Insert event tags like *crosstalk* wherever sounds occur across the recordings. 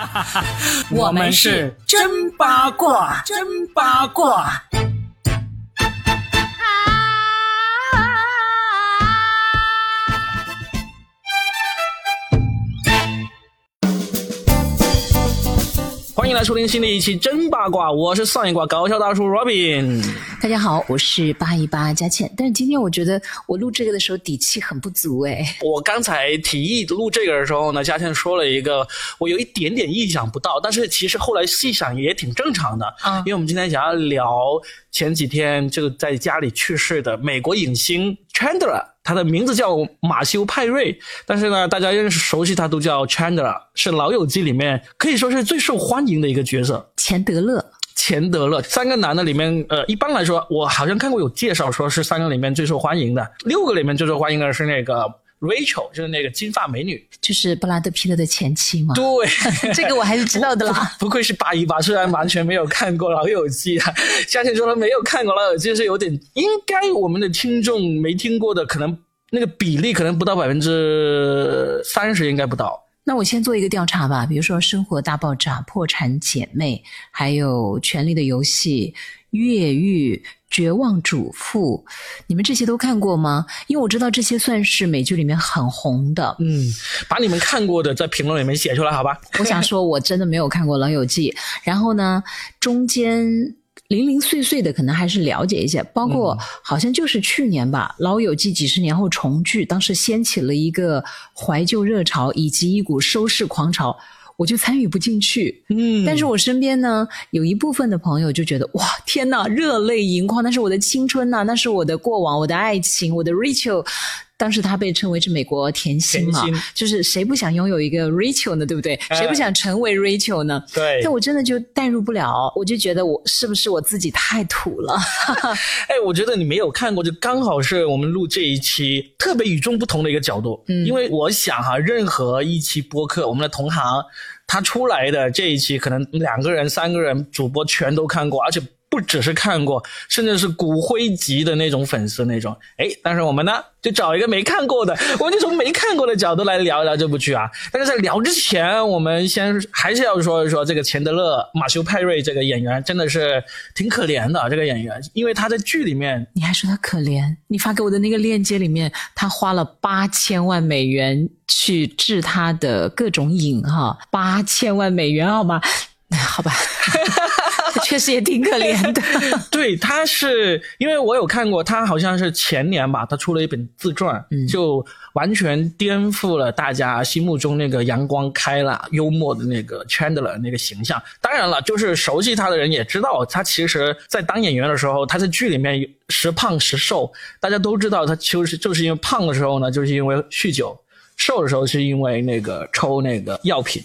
*laughs* 我们是真八卦，真八卦。迎来收听新的一期真八卦，我是上一卦搞笑大叔 Robin。大家好，我是八一八佳倩。但是今天我觉得我录这个的时候底气很不足哎。我刚才提议录这个的时候呢，佳倩说了一个我有一点点意想不到，但是其实后来细想也挺正常的。嗯因为我们今天想要聊前几天就在家里去世的美国影星 Chandler，他的名字叫马修派瑞，但是呢，大家认识熟悉他都叫 Chandler，是《老友记》里面可以说是最受欢迎的一个角色。钱德勒，钱德勒三个男的里面，呃，一般来说，我好像看过有介绍说是三个里面最受欢迎的，六个里面最受欢迎的是那个 Rachel，就是那个金发美女。就是布拉德皮特的前妻嘛。对，*laughs* 这个我还是知道的啦。*laughs* 不愧是八一八，虽然完全没有看过《老友记》啊，夏天说他没有看过《老友记》是有点，应该我们的听众没听过的，可能那个比例可能不到百分之三十，应该不到。那我先做一个调查吧，比如说《生活大爆炸》《破产姐妹》，还有《权力的游戏》《越狱》《绝望主妇》，你们这些都看过吗？因为我知道这些算是美剧里面很红的。嗯，把你们看过的在评论里面写出来，好吧？我想说，我真的没有看过《老友记》，然后呢，中间零零碎碎的可能还是了解一些，包括好像就是去年吧，《老友记》几十年后重聚，当时掀起了一个怀旧热潮以及一股收视狂潮。我就参与不进去，嗯但是我身边呢有一部分的朋友就觉得哇天呐，热泪盈眶，那是我的青春呐、那是我的过往，我的爱情，我的 Rachel。当时他被称为是美国甜心嘛心，就是谁不想拥有一个 Rachel 呢？对不对？哎谁不想成为 Rachel 呢？对但我真的就代入不了，我就觉得我是不是我自己太土了？*laughs* 哎，我觉得你没有看过，就刚好是我们录这一期特别与众不同的一个角度。嗯因为我想哈，任何一期播客，我们的同行他出来的这一期，可能两个人、三个人主播全都看过，而且。不只是看过，甚至是骨灰级的那种粉丝那种，哎，但是我们呢，就找一个没看过的，我们就从没看过的角度来聊一聊这部剧啊。但是在聊之前，我们先还是要说一说这个钱德勒马修派瑞这个演员，真的是挺可怜的这个演员，因为他在剧里面你还说他可怜？你发给我的那个链接里面，他花了八千万美元去治他的各种瘾哈，八千万美元好吗？*laughs* 好吧，*laughs* *laughs* 确实也挺可怜的。*laughs* 对，他是因为我有看过，他好像是前年吧，他出了一本自传，嗯就完全颠覆了大家心目中那个阳光开朗、幽默的那个 Chandler 那个形象。当然了，就是熟悉他的人也知道，他其实在当演员的时候，他在剧里面时胖时瘦，大家都知道他就是就是因为胖的时候呢，就是因为酗酒；瘦的时候是因为那个抽那个药品。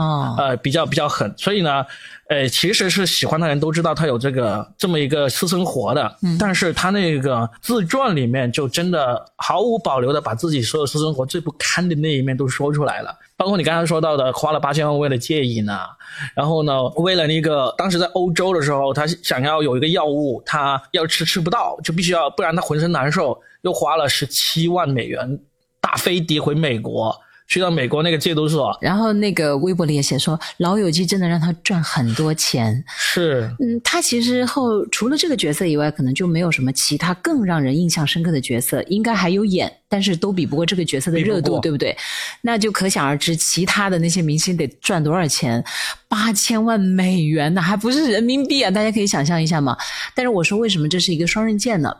哦，呃，比较比较狠，所以呢，呃，其实是喜欢的人都知道他有这个这么一个私生活的，嗯。但是他那个自传里面就真的毫无保留的把自己所有私生活最不堪的那一面都说出来了，包括你刚才说到的花了八千万为了戒瘾啊，然后呢，为了那个当时在欧洲的时候，他想要有一个药物，他要吃吃不到，就必须要，不然他浑身难受，又花了十七万美元大飞的回美国。去到美国那个戒毒所，然后那个微博里也写说，《老友记》真的让他赚很多钱。是嗯，他其实后除了这个角色以外，可能就没有什么其他更让人印象深刻的角色，应该还有演，但是都比不过这个角色的热度，不对不对？那就可想而知，其他的那些明星得赚多少钱？八千万美元呢，还不是人民币啊！大家可以想象一下嘛。但是我说为什么这是一个双刃剑呢？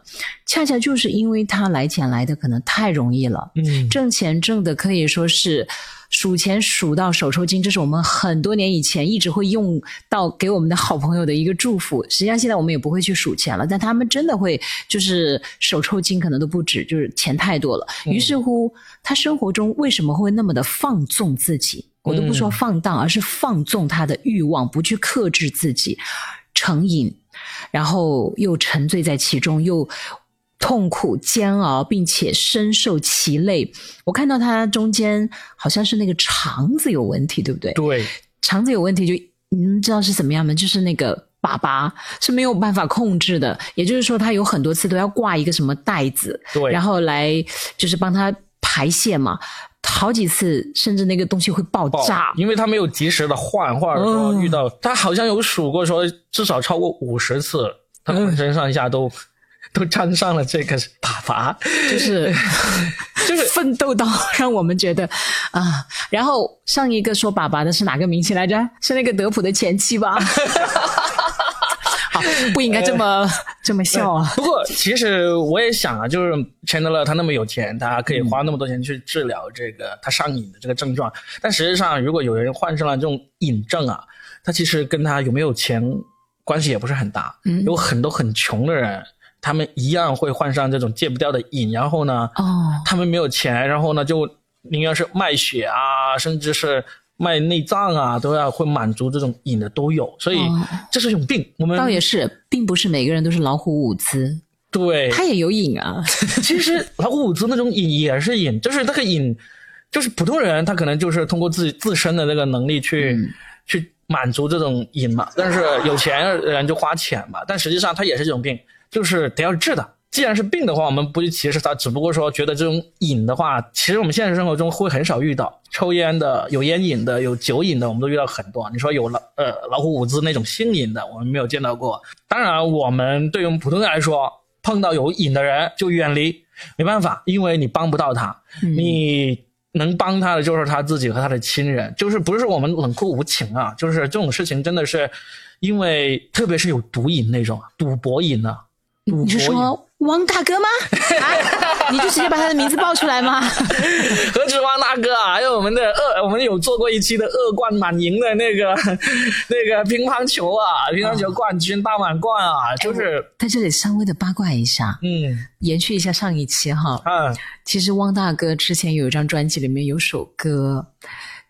恰恰就是因为他来钱来的可能太容易了，嗯，挣钱挣的可以说是数钱数到手抽筋，这是我们很多年以前一直会用到给我们的好朋友的一个祝福。实际上现在我们也不会去数钱了，但他们真的会就是手抽筋，可能都不止，就是钱太多了。于是乎，他生活中为什么会那么的放纵自己？我都不说放荡，而是放纵他的欲望，不去克制自己，成瘾，然后又沉醉在其中，又痛苦煎熬，并且深受其累。我看到他中间好像是那个肠子有问题，对不对？对，肠子有问题就你们知道是怎么样吗？就是那个粑粑是没有办法控制的，也就是说他有很多次都要挂一个什么袋子，对然后来就是帮他排泄嘛。好几次，甚至那个东西会爆爆炸。因为他没有及时的换，或者说嗯遇到、他好像有数过说至少超过五十次，他浑身上下都、*laughs* 都沾上了这个粑粑，就是 *laughs* 就是 *laughs* 奋斗到让我们觉得啊。然后上一个说粑粑的是哪个明星来着？是那个德普的前妻吧？好，不应该这么这么笑啊。不过，其实我也想啊，就是钱德勒他那么有钱，他可以花那么多钱去治疗这个他上瘾的这个症状。但实际上，如果有人患上了这种瘾症啊，他其实跟他有没有钱关系也不是很大。嗯有很多很穷的人，他们一样会患上这种戒不掉的瘾，然后呢，哦，他们没有钱，然后呢就宁愿是卖血啊，甚至是卖内脏啊，都要会满足这种瘾的都有。所以哦这是一种病。我们倒也是，并不是每个人都是老虎伍兹，对，他也有瘾啊。*laughs* 其实老虎伍兹那种瘾也是瘾，就是那个瘾，就是普通人他可能就是通过自己自身的那个能力去、去满足这种瘾嘛，但是有钱人就花钱嘛，但实际上他也是这种病，就是得要治的。既然是病的话，我们不去歧视它，只不过说觉得这种瘾的话，其实我们现实生活中会很少遇到。抽烟的、有烟瘾的、有酒瘾的，我们都遇到很多。你说有老呃老虎伍兹那种性瘾的，我们没有见到过。当然，我们对于我们普通人来说，碰到有瘾的人就远离，没办法，因为你帮不到他，你能帮他的就是他自己和他的亲人，就是不是说我们冷酷无情啊，就是这种事情真的是，因为特别是有毒瘾那种赌博瘾啊，赌你是说汪大哥吗？啊，你就直接把他的名字报出来吗？*laughs* 何止汪大哥啊，还有我们的恶，我们有做过一期的恶冠满盈的那个那个乒乓球啊，乒乓球冠军大满贯啊，就是在这里稍微的八卦一下，嗯延续一下上一期哈。嗯其实汪大哥之前有一张专辑，里面有首歌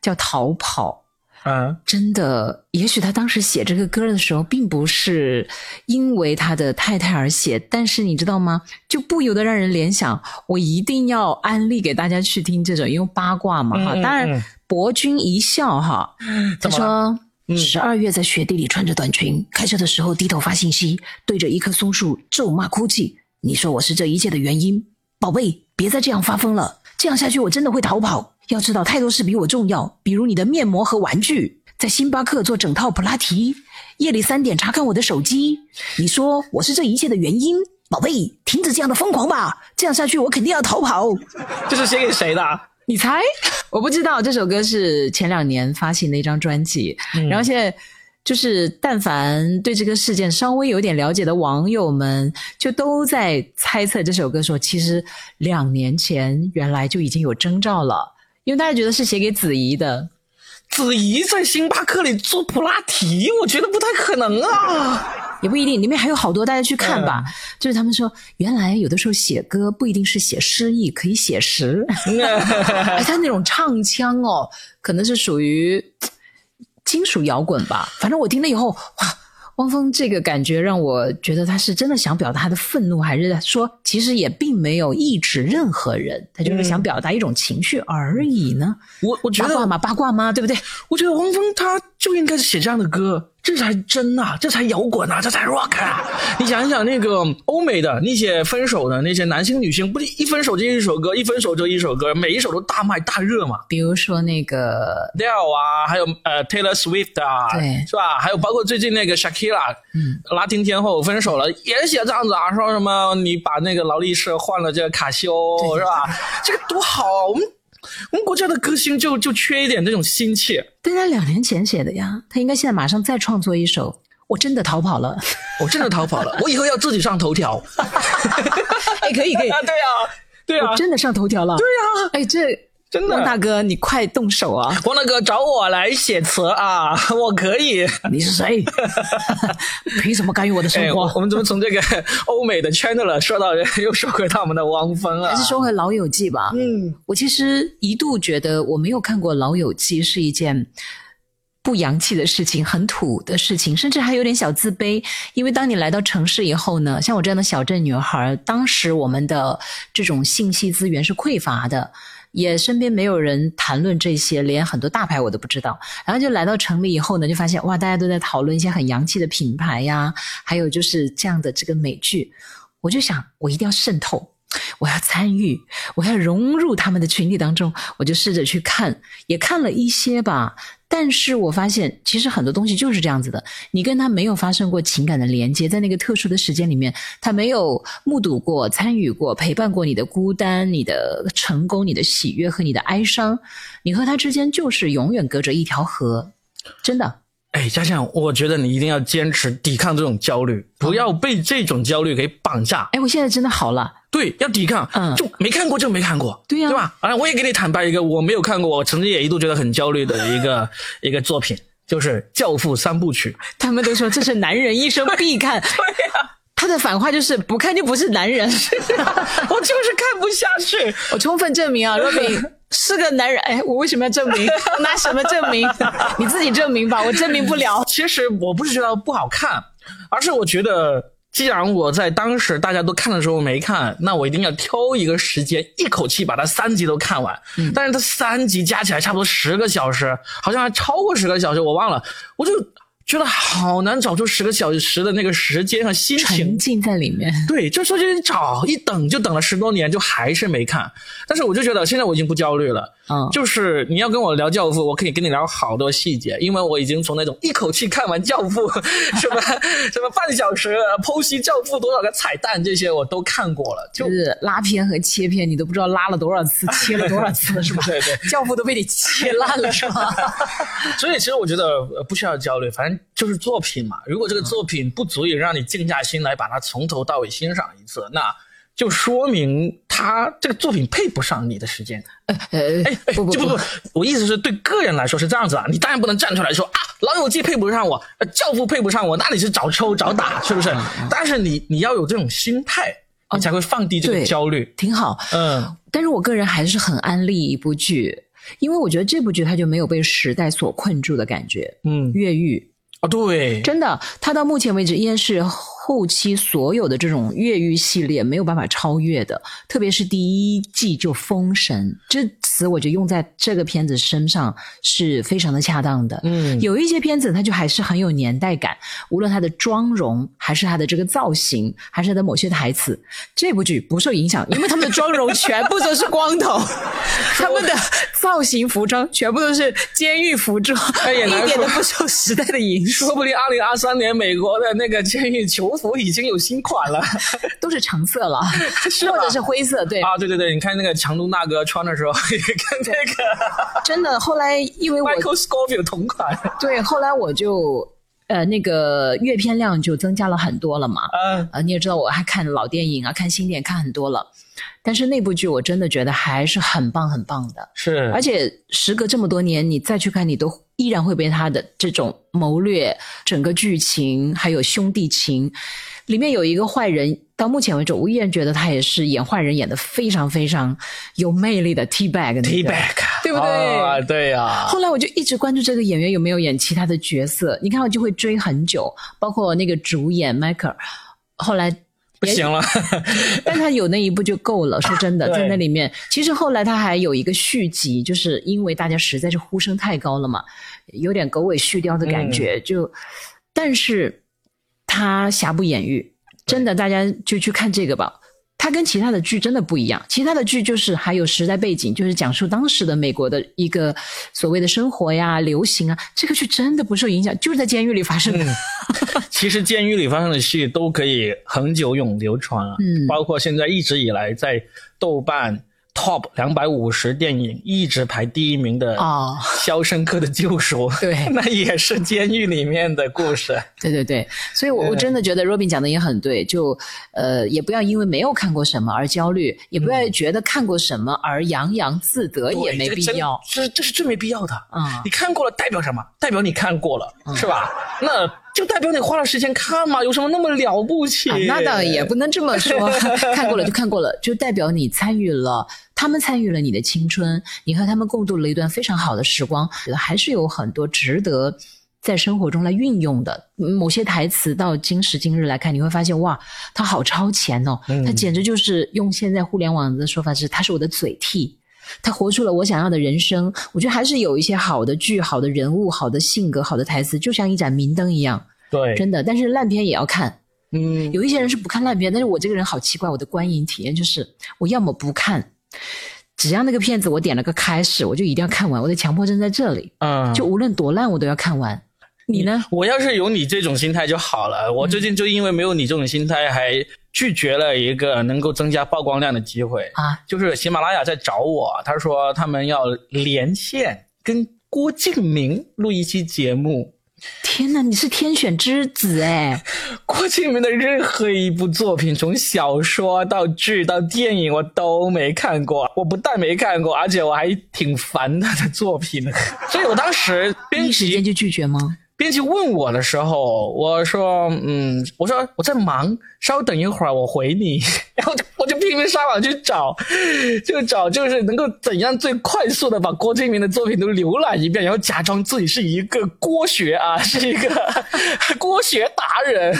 叫《逃跑》。嗯真的，也许他当时写这个歌的时候，并不是因为他的太太而写，但是你知道吗？就不由得让人联想，我一定要安利给大家去听这种，因为八卦嘛哈。当然嗯，博君一笑哈，他说。十二月在雪地里穿着短裙，开车的时候低头发信息，对着一棵松树咒骂哭泣。你说我是这一切的原因，宝贝，别再这样发疯了，这样下去我真的会逃跑。要知道，太多事比我重要，比如你的面膜和玩具。在星巴克做整套普拉提，夜里三点查看我的手机。你说我是这一切的原因，宝贝，停止这样的疯狂吧，这样下去我肯定要逃跑。这是写给谁的？*laughs* 你猜？我不知道，这首歌是前两年发行的一张专辑，然后现在就是但凡对这个事件稍微有点了解的网友们，就都在猜测这首歌说，其实两年前原来就已经有征兆了，因为大家觉得是写给子怡的。子怡在星巴克里做普拉提，我觉得不太可能啊。也不一定，里面还有好多，大家去看吧。就是他们说，原来有的时候写歌不一定是写诗意，可以写实。*laughs* 哎，他那种唱腔哦，可能是属于 *tsk* 金属摇滚吧。反正我听了以后，哇，汪峰这个感觉让我觉得他是真的想表达他的愤怒，还是说其实也并没有抑制任何人，他就是想表达一种情绪而已呢？我我觉得八卦嘛，八卦嘛，对不对？我觉得汪峰他就应该是写这样的歌，这才真啊，这才摇滚啊，这才 rock 啊！你想一想，那个欧美的那些分手的那些男星女星，不是一分手就一首歌，一分手就一首歌，每一首都大卖大热嘛。比如说那个 Adele 啊，还有呃 Taylor Swift 啊，对是吧？还有包括最近那个 Shakira，嗯，拉丁天后分手了，也写这样子啊，说什么你把那个劳力士换了这个卡西欧，是吧？这个多好啊！我们我们国家的歌星就就缺一点这种心切。对他两年前写的呀，他应该现在马上再创作一首。我真的逃跑了，*laughs* 我真的逃跑了，我以后要自己上头条。*laughs* 哎，可以可以，*laughs* 啊，对啊，对啊我，真的上头条了。对啊，哎，这真的汪大哥，你快动手啊！王大哥找我来写词啊，*laughs* 我可以。你是谁？*laughs* 凭什么干预我的生哎，活？我我们怎么从这个欧美的 Chandler 说到 *laughs* 又说回到我们的汪峰啊？还是说回《老友记》吧。嗯，我其实一度觉得我没有看过《老友记》是一件不洋气的事情，很土的事情，甚至还有点小自卑。因为当你来到城市以后呢，像我这样的小镇女孩，当时我们的这种信息资源是匮乏的。也身边没有人谈论这些，连很多大牌我都不知道。然后就来到城里以后呢，就发现哇，大家都在讨论一些很洋气的品牌呀，还有就是这样的这个美剧。我就想，我一定要渗透。我要参与，我要融入他们的群体当中，我就试着去看，也看了一些吧。但是我发现，其实很多东西就是这样子的。你跟他没有发生过情感的连接，在那个特殊的时间里面，他没有目睹过、参与过、陪伴过你的孤单、你的成功、你的喜悦和你的哀伤，你和他之间就是永远隔着一条河，真的。哎，佳佳，我觉得你一定要坚持抵抗这种焦虑，不要被这种焦虑给绑架。哎，我现在真的好了。对，要抵抗。嗯就没看过就没看过，对呀对吧？啊，我也给你坦白一个，我没有看过，我曾经也一度觉得很焦虑的一个 *laughs* 一个作品，就是《教父》三部曲。他们都说这是男人一生必看，*laughs* 对呀、他的反话就是不看就不是男人。*laughs* 我就是看不下去。我充分证明啊，Robin 是个男人。哎，我为什么要证明？拿什么证明？你自己证明吧，我证明不了。其实我不是觉得不好看，而是我觉得，既然我在当时大家都看的时候没看，那我一定要挑一个时间，一口气把它三集都看完。嗯但是它三集加起来差不多十个小时，好像还超过十个小时，我忘了，我就觉得好难找出十个小时的那个时间和心情沉。浸在里面。对，就说就找一等就等了十多年，就还是没看。但是我就觉得现在我已经不焦虑了，嗯就是你要跟我聊《教父》，我可以跟你聊好多细节，因为我已经从那种一口气看完《教父》什么 *laughs* 什么半小时剖析《教父》多少个彩蛋，这些我都看过了，就就是拉片和切片，你都不知道拉了多少次，切了多少次了，是吧？*laughs* 对对教父都被你切烂了，是吧？*laughs* 所以其实我觉得呃不需要焦虑，反正就是作品嘛。如果这个作品不足以让你静下心来把它从头到尾欣赏一次，那就说明他这个作品配不上你的时间。呃，哎哎，不不就不不，我意思是对个人来说是这样子啊，你当然不能站出来说啊，《老友记》配不上我，呃《教父》配不上我，那你是找抽找打，是不是？但是你你要有这种心态，你才会放低这个焦虑。挺好。嗯，但是我个人还是很安利一部剧，因为我觉得这部剧它就没有被时代所困住的感觉。嗯越狱哦，对，真的，它到目前为止依然是后期所有的这种越狱系列没有办法超越的，特别是第一季就《封神》这词，我觉得用在这个片子身上是非常的恰当的。嗯有一些片子它就还是很有年代感，无论它的妆容，还是它的这个造型，还是它的某些台词，这部剧不受影响，因为他们的妆容全部都是光头，*laughs* 他们的造型服装全部都是监狱服装，哎也难一点都不受时代的影响。说不定二零二三年美国的那个监狱囚服已经有新款了都是橙色了，*laughs* 是或者是灰色。对，啊！对对对，你看那个强东大哥穿的时候，也跟那个真的。后来因为我 Michael Scofield 同款。对，后来我就呃那个阅片量就增加了很多了嘛。嗯呃，你也知道，我还看老电影啊，看新电影看很多了。但是那部剧我真的觉得还是很棒很棒的，是，而且时隔这么多年，你再去看，你都依然会被他的这种谋略、整个剧情还有兄弟情，里面有一个坏人，到目前为止，我依然觉得他也是演坏人演的非常非常有魅力的 T bag 那个。T back，对不对？啊，对呀、后来我就一直关注这个演员有没有演其他的角色，你看我就会追很久，包括那个主演迈克尔，后来也不行了。*laughs* 但他有那一部就够了。说真的，在那里面，其实后来他还有一个续集，就是因为大家实在是呼声太高了嘛，有点狗尾续貂的感觉。嗯就，但是他瑕不掩瑜，真的，大家就去看这个吧。它跟其他的剧真的不一样，其他的剧就是还有时代背景，就是讲述当时的美国的一个所谓的生活呀、流行啊。这个剧真的不受影响，就是在监狱里发生的。*laughs* 其实监狱里发生的戏都可以恒久永流传啊，嗯包括现在一直以来在豆瓣 Top 两百五十电影一直排第一名的哦《肖申克的救赎》*laughs* 对 *laughs* 那也是监狱里面的故事。*laughs* 对对对，所以我我真的觉得 Robin 讲的也很对，就呃也不要因为没有看过什么而焦虑，也不要觉得看过什么而洋洋自得，也没必要。这这是最没必要的。嗯你看过了代表什么？代表你看过了，是吧？那就代表你花了时间看嘛，有什么那么了不起？啊，那倒也不能这么说，*laughs* 看过了就看过了，就代表你参与了，他们参与了你的青春，你和他们共度了一段非常好的时光，觉得还是有很多值得在生活中来运用的。嗯某些台词到今时今日来看，你会发现哇，他好超前哦，它简直就是用现在互联网的说法是，他是我的嘴替。他活出了我想要的人生，我觉得还是有一些好的剧、好的人物、好的性格、好的台词，就像一盏明灯一样，对，真的。但是烂片也要看，嗯，有一些人是不看烂片，但是我这个人好奇怪，我的观影体验就是我要么不看，只要那个片子我点了个开始，我就一定要看完，我的强迫症在这里，嗯，就无论多烂我都要看完。你呢？我要是有你这种心态就好了。我最近就因为没有你这种心态，还拒绝了一个能够增加曝光量的机会啊！就是喜马拉雅在找我，他说他们要连线跟郭敬明录一期节目。天哪，你是天选之子哎！*laughs* 郭敬明的任何一部作品，从小说到剧到电影，我都没看过。我不但没看过，而且我还挺烦他的作品的。*laughs* 所以我当时第一时间就拒绝吗？编辑问我的时候，我说：“嗯，我说我在忙，稍等一会儿我回你。*laughs* ”然后就我就拼命上网去找，就找就是能够怎样最快速的把郭敬明的作品都浏览一遍，然后假装自己是一个郭学啊，*laughs* 是一个 *laughs* 郭学达人。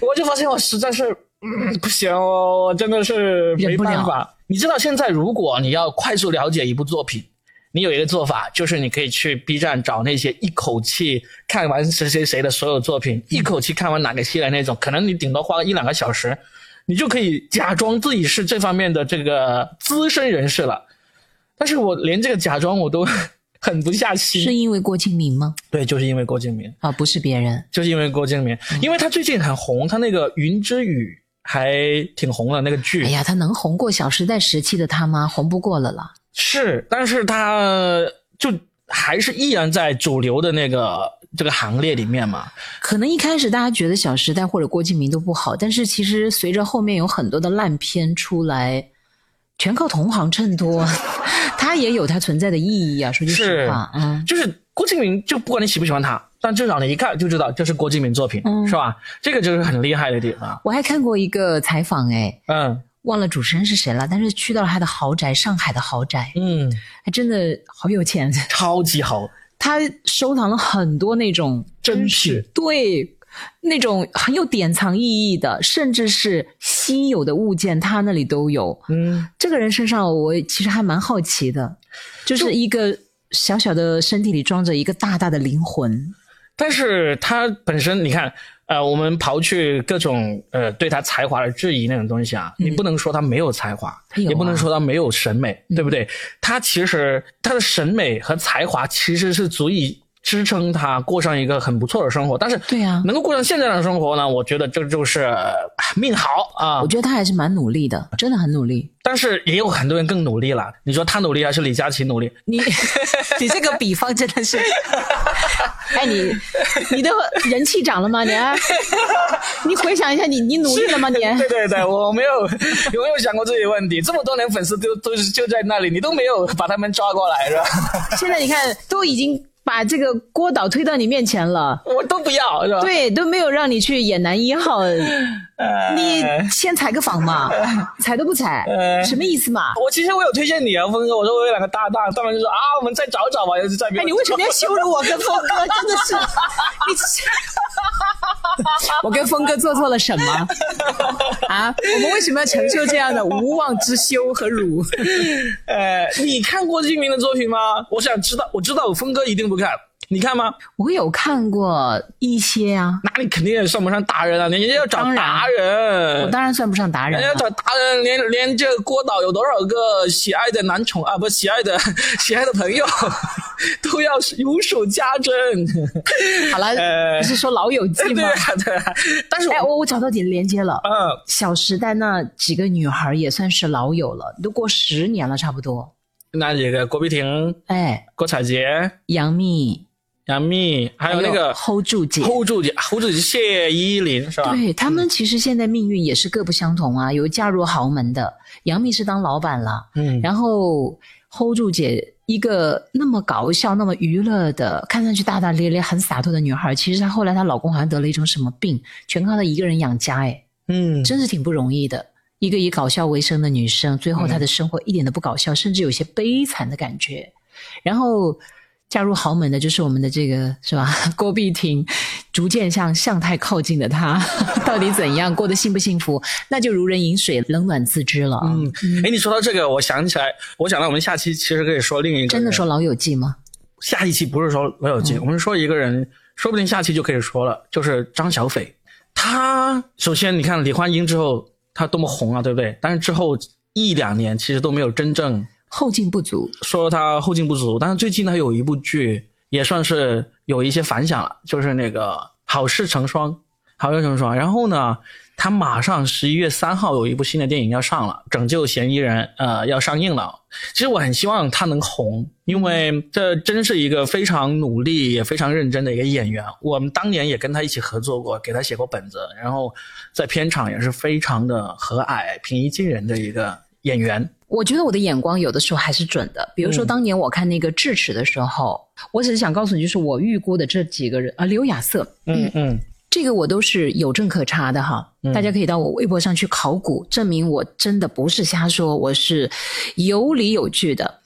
我就发现我实在是嗯不行，我真的是没办法。你知道现在如果你要快速了解一部作品。你有一个做法，就是你可以去 B 站找那些一口气看完谁谁谁的所有作品，一口气看完哪个系列那种，可能你顶多花一两个小时，你就可以假装自己是这方面的这个资深人士了。但是我连这个假装我都狠不下心。是因为郭敬明吗？对，就是因为郭敬明啊，不是别人，就是因为郭敬明，因为他最近很红，他那个《云之羽》还挺红的那个剧。哎呀，他能红过《小时代》时期的他吗？红不过了啦。是，但是他就还是依然在主流的那个这个行列里面嘛。可能一开始大家觉得《小时代》或者郭敬明都不好，但是其实随着后面有很多的烂片出来，全靠同行衬托，*laughs* 他也有他存在的意义啊。说句实话，嗯，就是郭敬明，就不管你喜不喜欢他，但至少你一看就知道这是郭敬明作品，嗯、是吧？这个就是很厉害的地方。我还看过一个采访，哎，嗯。忘了主持人是谁了，但是去到了他的豪宅，上海的豪宅，嗯，还真的好有钱，超级豪。他收藏了很多那种真实，对，那种很有典藏意义的，甚至是稀有的物件，他那里都有。嗯，这个人身上我其实还蛮好奇的，就是一个小小的身体里装着一个大大的灵魂，但是他本身，你看。呃，我们刨去各种呃对他才华的质疑那种东西啊，你不能说他没有才华，也不能说他没有审美，对不对？他其实他的审美和才华其实是足以支撑他过上一个很不错的生活。但是，对呀，能够过上现在的生活呢，我觉得这就是命好啊。我觉得他还是蛮努力的，真的很努力。但是也有很多人更努力了。你说他努力还是李佳琦努力？你你这个比方真的是，*laughs* 哎，你你的人气涨了吗？你啊 *laughs* 你回想一下，你你努力了吗？你 *laughs* 对对对，我没有有没有想过这些问题？这么多年粉丝都都是就在那里，你都没有把他们抓过来是吧？现在你看，都已经。把这个郭导推到你面前了，我都不要是吧？对，都没有让你去演男一号，*laughs* 你先采个访嘛，*laughs* 采都不采，什么意思嘛？我其实我有推荐你啊，峰哥，我说我有两个搭档，当然就说啊，我们再找找吧，又是再哎，你为什么要羞辱我跟峰哥？真的是，你 *laughs* 我跟峰哥做错了什么啊？我们为什么要承受这样的无妄之羞和辱？*laughs* 呃，你看郭敬明的作品吗？我想知道，我知道峰哥一定不看，你看吗？我有看过一些啊，那你肯定也算不上达人啊，人家要找达人，我当然算不上达人，人家找达人，连连这郭导有多少个喜爱的男宠啊，不喜爱的 *laughs* 喜爱的朋友，*laughs* 都要如数家珍。*laughs* 好了，不是说老友记吗？对啊，对啊。但是，哎，我我找到点连接了。嗯，小时代那几个女孩也算是老友了，都过十年了，差不多。那几个郭碧婷，哎，郭采洁、杨幂、杨幂，还有那个 hold 住姐，hold 住姐，hold 住姐谢依霖是吧？对他们其实现在命运也是各不相同啊，有嫁入豪门的，杨幂是当老板了，嗯，然后 hold 住姐一个那么搞笑、那么娱乐的，看上去大大咧咧、很洒脱的女孩，其实她后来她老公好像得了一种什么病，全靠她一个人养家，哎，嗯，真是挺不容易的。一个以搞笑为生的女生，最后她的生活一点都不搞笑，甚至有些悲惨的感觉。然后嫁入豪门的，就是我们的这个是吧？*laughs* 郭碧婷，逐渐向向太靠近的她，*laughs* 到底怎样过得幸不幸福？那就如人饮水，冷暖自知了。嗯，哎，你说到这个，我想起来，我想到我们下期其实可以说另一个，真的说《老友记》吗？下一期不是说《老友记》，我们说一个人，说不定下期就可以说了，就是张小斐。她首先你看李焕英之后，她多么红啊，对不对？但是之后一两年其实都没有真正后劲不足，说他后劲不足。但是最近他有一部剧也算是有一些反响了，就是那个《好事成双》，《好事成双》。然后呢，他马上十一月三号有一部新的电影要上了，《拯救嫌疑人》呃要上映了。其实我很希望他能红，因为这真是一个非常努力也非常认真的一个演员。我们当年也跟他一起合作过，给他写过本子，然后在片场也是非常的和蔼、平易近人的一个演员。我觉得我的眼光有的时候还是准的。比如说当年我看那个《智齿》的时候，我只是想告诉你，就是我预估的这几个人啊，刘亚瑟，嗯嗯，这个我都是有证可查的哈，大家可以到我微博上去考古，证明我真的不是瞎说，我是有理有据的。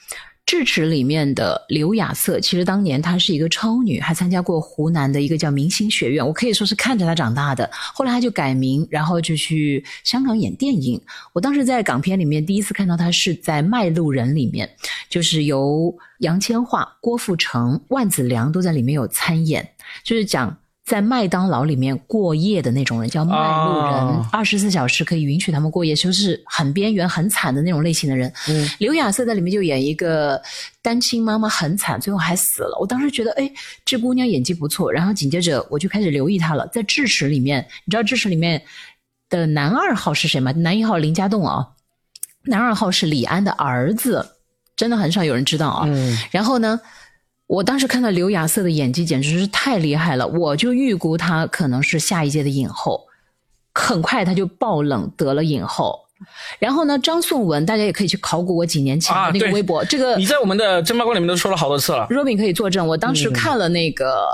智齿里面的刘亚瑟，其实当年她是一个超女，还参加过湖南的一个叫明星学院，我可以说是看着她长大的。后来她就改名，然后就去香港演电影。我当时在港片里面第一次看到她是在《卖路人》里面，就是由杨千嬅、郭富城、万梓良都在里面有参演，就是讲。在麦当劳里面过夜的那种人叫卖路人，哦二十四小时可以允许他们过夜，就是很边缘、很惨的那种类型的人。嗯，刘亚瑟在里面就演一个单亲妈妈，很惨，最后还死了。我当时觉得，哎，这姑娘演技不错。然后紧接着我就开始留意她了。在《智齿》里面，你知道《智齿》里面的男二号是谁吗？男一号林家栋啊，男二号是李安的儿子，真的很少有人知道啊。嗯然后呢，我当时看到刘亚瑟的演技简直是太厉害了，我就预估她可能是下一届的影后，很快她就爆冷得了影后。然后呢，张颂文大家也可以去考古我几年前的那个微博，这个你在我们的真八卦里面都说了好多次了，Robin 可以作证。我当时看了那个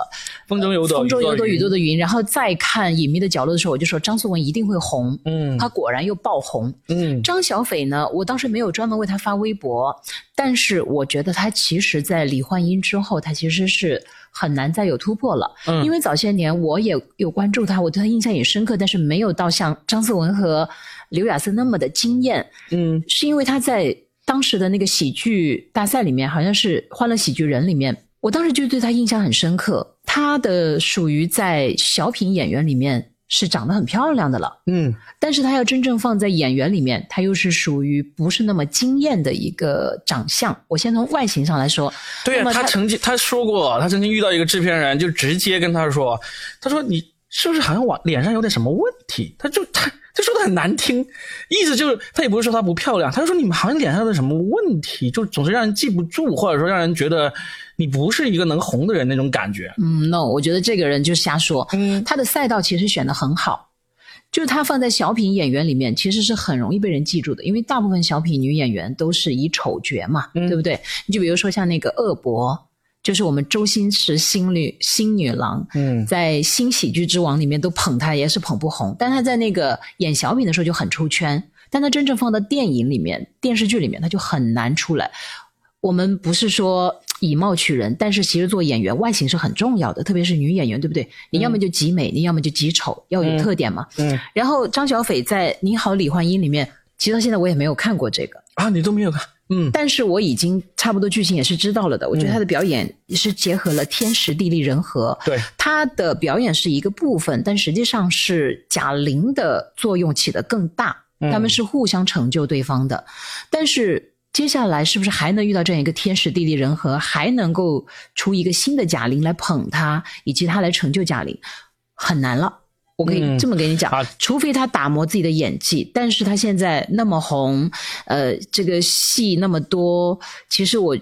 风中有朵风中有朵雨做的，的云，然后再看隐秘的角落的时候，我就说张颂文一定会红。嗯他果然又爆红。嗯张小斐呢，我当时没有专门为他发微博，但是我觉得他其实，在李焕英之后，他其实是很难再有突破了。嗯因为早些年我也有关注他，我对他印象也深刻，但是没有到像张颂文和刘亚瑟那么的惊艳，嗯是因为他在当时的那个喜剧大赛里面，好像是《欢乐喜剧人》里面，我当时就对他印象很深刻。他的属于在小品演员里面是长得很漂亮的了。嗯但是他要真正放在演员里面，他又是属于不是那么惊艳的一个长相。我先从外形上来说，对呀、那么他他曾经他说过，他曾经遇到一个制片人，就直接跟他说，他说你是不是好像往脸上有点什么问题？他就他他说的很难听，意思就是他也不是说她不漂亮，他就说你们好像脸上有点什么问题，就总是让人记不住，或者说让人觉得你不是一个能红的人那种感觉。嗯，no，我觉得这个人就瞎说。嗯他的赛道其实选的很好，就是他放在小品演员里面，其实是很容易被人记住的，因为大部分小品女演员都是以丑角嘛，嗯对不对？你就比如说像那个恶博，就是我们周星驰新女新女郎，嗯在《新喜剧之王》里面都捧她，也是捧不红。但她在那个演小品的时候就很出圈，但她真正放到电影里面、电视剧里面，她就很难出来。我们不是说以貌取人，但是其实做演员外形是很重要的，特别是女演员，对不对？你要么就极美，你要么就极丑，要有特点嘛。嗯然后张小斐在《你好，李焕英》里面，其实到现在我也没有看过这个，啊，你都没有看，嗯但是我已经差不多剧情也是知道了的。我觉得他的表演是结合了天时地利人和，对，他的表演是一个部分，但实际上是贾玲的作用起得更大，嗯他们是互相成就对方的。但是接下来是不是还能遇到这样一个天时地利人和，还能够出一个新的贾玲来捧他，以及他来成就贾玲，很难了。我可以嗯这么跟你讲，啊除非他打磨自己的演技，但是他现在那么红，呃，这个戏那么多，其实我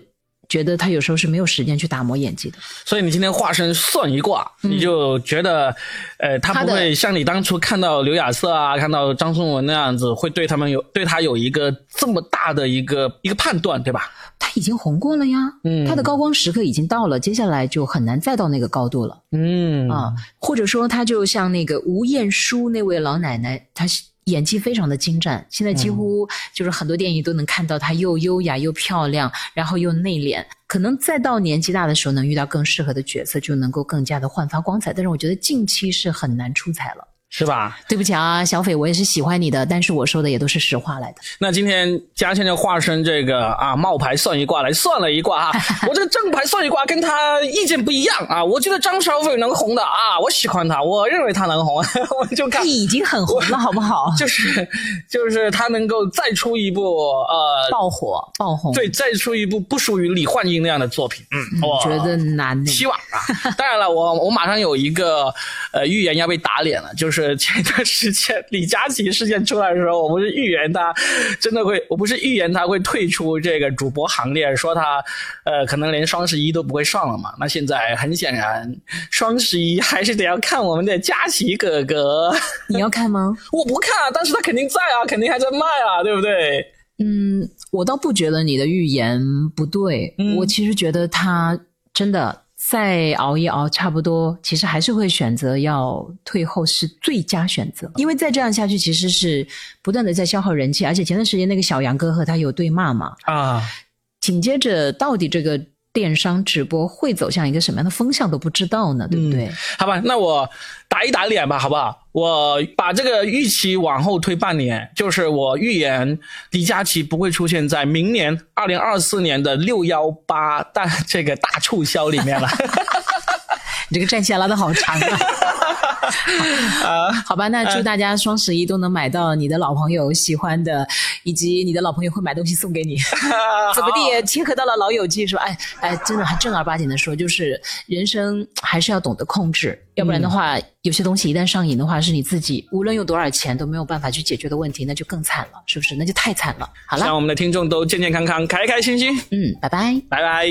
觉得他有时候是没有时间去打磨演技的。所以你今天化身算一卦，你就觉得，呃，他不会像你当初看到刘亚瑟啊，看到张颂文那样子，会对他们有对他有一个这么大的一个一个判断，对吧？她已经红过了呀，嗯她的高光时刻已经到了，接下来就很难再到那个高度了。嗯啊，或者说她就像那个吴彦姝那位老奶奶，她演技非常的精湛，现在几乎就是很多电影都能看到她又优雅又漂亮，然后又内敛。可能再到年纪大的时候，能遇到更适合的角色，就能够更加的焕发光彩。但是我觉得近期是很难出彩了。是吧？对不起啊，小斐，我也是喜欢你的，但是我说的也都是实话来的。那今天嘉倩就化身这个啊冒牌算一卦来算了一卦啊，*laughs* 我这个正牌算一卦跟他意见不一样啊，我觉得张小斐能红的啊，我喜欢他，我认为他能红，*laughs* 我就看他已经很红了，好不好？*laughs* 就是就是他能够再出一部呃爆火爆红，对，再出一部不属于李焕英那样的作品，嗯，我觉得难。希望啊，当然了，我我马上有一个呃预言要被打脸了，就是。前一段时间李佳琦事件出来的时候，我不是预言他真的会，我不是预言他会退出这个主播行列，说他呃可能连双十一都不会上了嘛。那现在很显然，双十一还是得要看我们的佳琦哥哥。你要看吗？*laughs* 我不看，但是他肯定在啊，肯定还在卖啊，对不对？嗯，我倒不觉得你的预言不对，我其实觉得他真的。再熬一熬，差不多，其实还是会选择要退后是最佳选择，因为再这样下去，其实是不断的在消耗人气，而且前段时间那个小杨哥和他有对骂嘛，啊，紧接着到底这个。电商直播会走向一个什么样的风向都不知道呢，对不对？好吧，那我打一打脸吧，好不好？我把这个预期往后推半年，就是我预言李佳琦不会出现在明年二零二四年的六幺八大这个大促销里面了。*laughs* 你这个战线拉的好长啊！*laughs* 好吧那祝大家双十一都能买到你的老朋友喜欢的以及你的老朋友会买东西送给你。*laughs* 怎么地也切合到了老友记是吧？哎哎真的还正儿八经的说就是人生还是要懂得控制要不然的话有些东西一旦上瘾的话是你自己无论有多少钱都没有办法去解决的问题那就更惨了是不是？那就太惨了。好了。希望我们的听众都健健康康开开心心。嗯拜拜。拜拜。